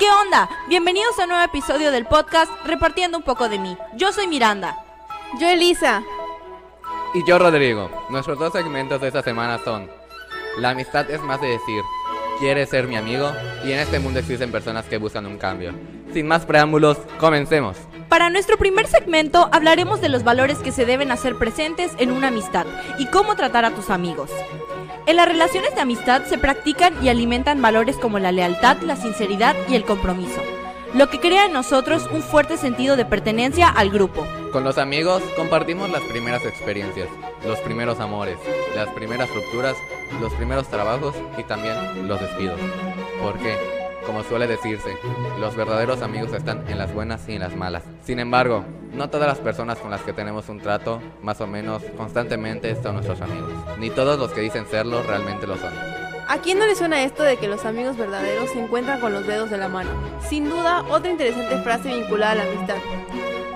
¿Qué onda? Bienvenidos a un nuevo episodio del podcast Repartiendo un poco de mí. Yo soy Miranda. Yo Elisa. Y yo Rodrigo. Nuestros dos segmentos de esta semana son La amistad es más de decir, ¿quieres ser mi amigo? Y en este mundo existen personas que buscan un cambio. Sin más preámbulos, comencemos. Para nuestro primer segmento hablaremos de los valores que se deben hacer presentes en una amistad y cómo tratar a tus amigos. En las relaciones de amistad se practican y alimentan valores como la lealtad, la sinceridad y el compromiso, lo que crea en nosotros un fuerte sentido de pertenencia al grupo. Con los amigos compartimos las primeras experiencias, los primeros amores, las primeras rupturas, los primeros trabajos y también los despidos. ¿Por qué? Como suele decirse, los verdaderos amigos están en las buenas y en las malas. Sin embargo, no todas las personas con las que tenemos un trato, más o menos constantemente, son nuestros amigos. Ni todos los que dicen serlo realmente lo son. ¿A quién no le suena esto de que los amigos verdaderos se encuentran con los dedos de la mano? Sin duda, otra interesante frase vinculada a la amistad.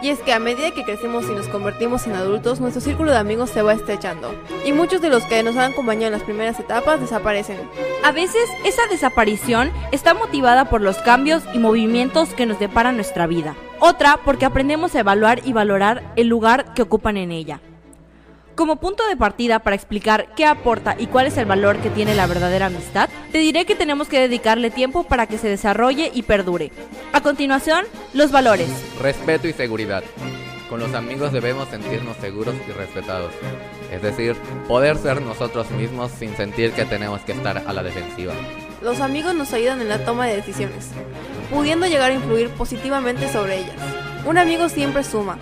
Y es que a medida que crecemos y nos convertimos en adultos, nuestro círculo de amigos se va estrechando. Y muchos de los que nos han acompañado en las primeras etapas desaparecen. A veces esa desaparición está motivada por los cambios y movimientos que nos deparan nuestra vida. Otra porque aprendemos a evaluar y valorar el lugar que ocupan en ella. Como punto de partida para explicar qué aporta y cuál es el valor que tiene la verdadera amistad, te diré que tenemos que dedicarle tiempo para que se desarrolle y perdure. A continuación, los valores. Respeto y seguridad. Con los amigos debemos sentirnos seguros y respetados. Es decir, poder ser nosotros mismos sin sentir que tenemos que estar a la defensiva. Los amigos nos ayudan en la toma de decisiones, pudiendo llegar a influir positivamente sobre ellas. Un amigo siempre suma,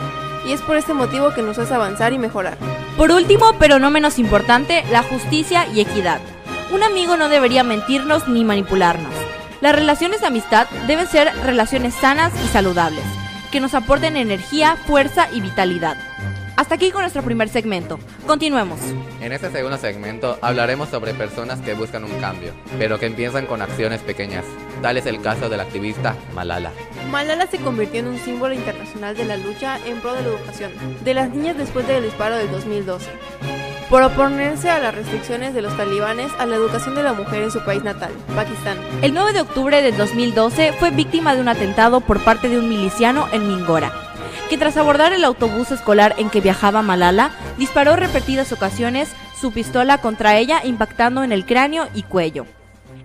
y es por este motivo que nos hace avanzar y mejorar. Por último, pero no menos importante, la justicia y equidad. Un amigo no debería mentirnos ni manipularnos. Las relaciones de amistad deben ser relaciones sanas y saludables, que nos aporten energía, fuerza y vitalidad. Hasta aquí con nuestro primer segmento. Continuemos. En este segundo segmento hablaremos sobre personas que buscan un cambio, pero que empiezan con acciones pequeñas. Tal es el caso del activista Malala. Malala se convirtió en un símbolo internacional de la lucha en pro de la educación de las niñas después del disparo del 2012, por oponerse a las restricciones de los talibanes a la educación de la mujer en su país natal, Pakistán. El 9 de octubre del 2012 fue víctima de un atentado por parte de un miliciano en Mingora que tras abordar el autobús escolar en que viajaba Malala, disparó repetidas ocasiones su pistola contra ella impactando en el cráneo y cuello.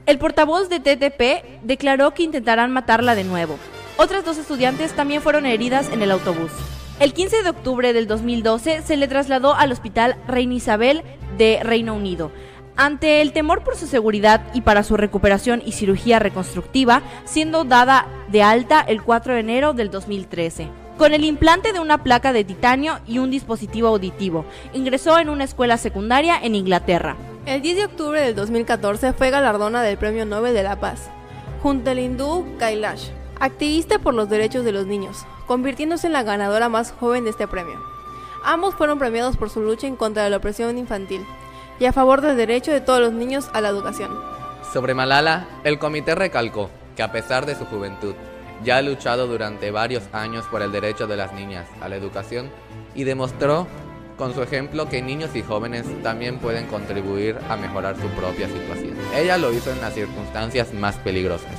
El portavoz de TTP declaró que intentarán matarla de nuevo. Otras dos estudiantes también fueron heridas en el autobús. El 15 de octubre del 2012 se le trasladó al hospital Reina Isabel de Reino Unido. Ante el temor por su seguridad y para su recuperación y cirugía reconstructiva, siendo dada de alta el 4 de enero del 2013 con el implante de una placa de titanio y un dispositivo auditivo. Ingresó en una escuela secundaria en Inglaterra. El 10 de octubre del 2014 fue galardona del Premio Nobel de la Paz, junto al hindú Kailash, activista por los derechos de los niños, convirtiéndose en la ganadora más joven de este premio. Ambos fueron premiados por su lucha en contra de la opresión infantil y a favor del derecho de todos los niños a la educación. Sobre Malala, el comité recalcó que a pesar de su juventud, ya ha luchado durante varios años por el derecho de las niñas a la educación y demostró con su ejemplo que niños y jóvenes también pueden contribuir a mejorar su propia situación. Ella lo hizo en las circunstancias más peligrosas.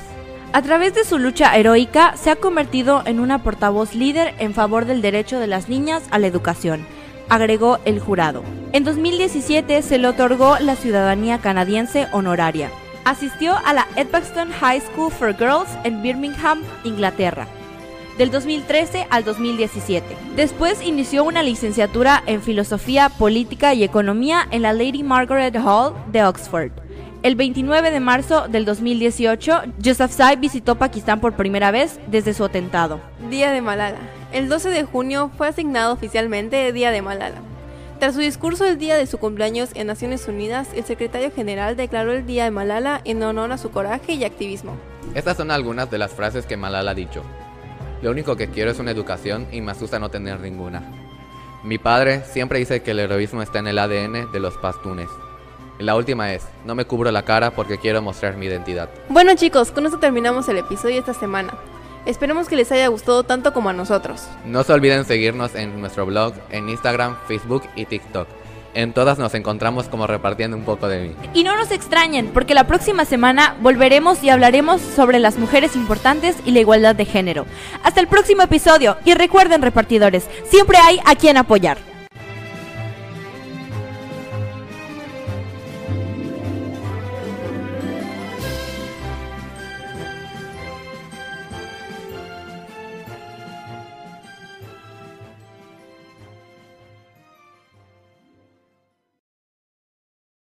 A través de su lucha heroica se ha convertido en una portavoz líder en favor del derecho de las niñas a la educación, agregó el jurado. En 2017 se le otorgó la ciudadanía canadiense honoraria. Asistió a la Edgbaston High School for Girls en Birmingham, Inglaterra, del 2013 al 2017. Después inició una licenciatura en Filosofía, Política y Economía en la Lady Margaret Hall de Oxford. El 29 de marzo del 2018, Yousafzai visitó Pakistán por primera vez desde su atentado. Día de Malala. El 12 de junio fue asignado oficialmente Día de Malala. Tras su discurso el día de su cumpleaños en Naciones Unidas, el secretario general declaró el Día de Malala en honor a su coraje y activismo. Estas son algunas de las frases que Malala ha dicho. Lo único que quiero es una educación y me asusta no tener ninguna. Mi padre siempre dice que el heroísmo está en el ADN de los pastunes. La última es, no me cubro la cara porque quiero mostrar mi identidad. Bueno chicos, con esto terminamos el episodio de esta semana. Esperemos que les haya gustado tanto como a nosotros. No se olviden seguirnos en nuestro blog, en Instagram, Facebook y TikTok. En todas nos encontramos como repartiendo un poco de mí. Y no nos extrañen, porque la próxima semana volveremos y hablaremos sobre las mujeres importantes y la igualdad de género. Hasta el próximo episodio y recuerden repartidores, siempre hay a quien apoyar.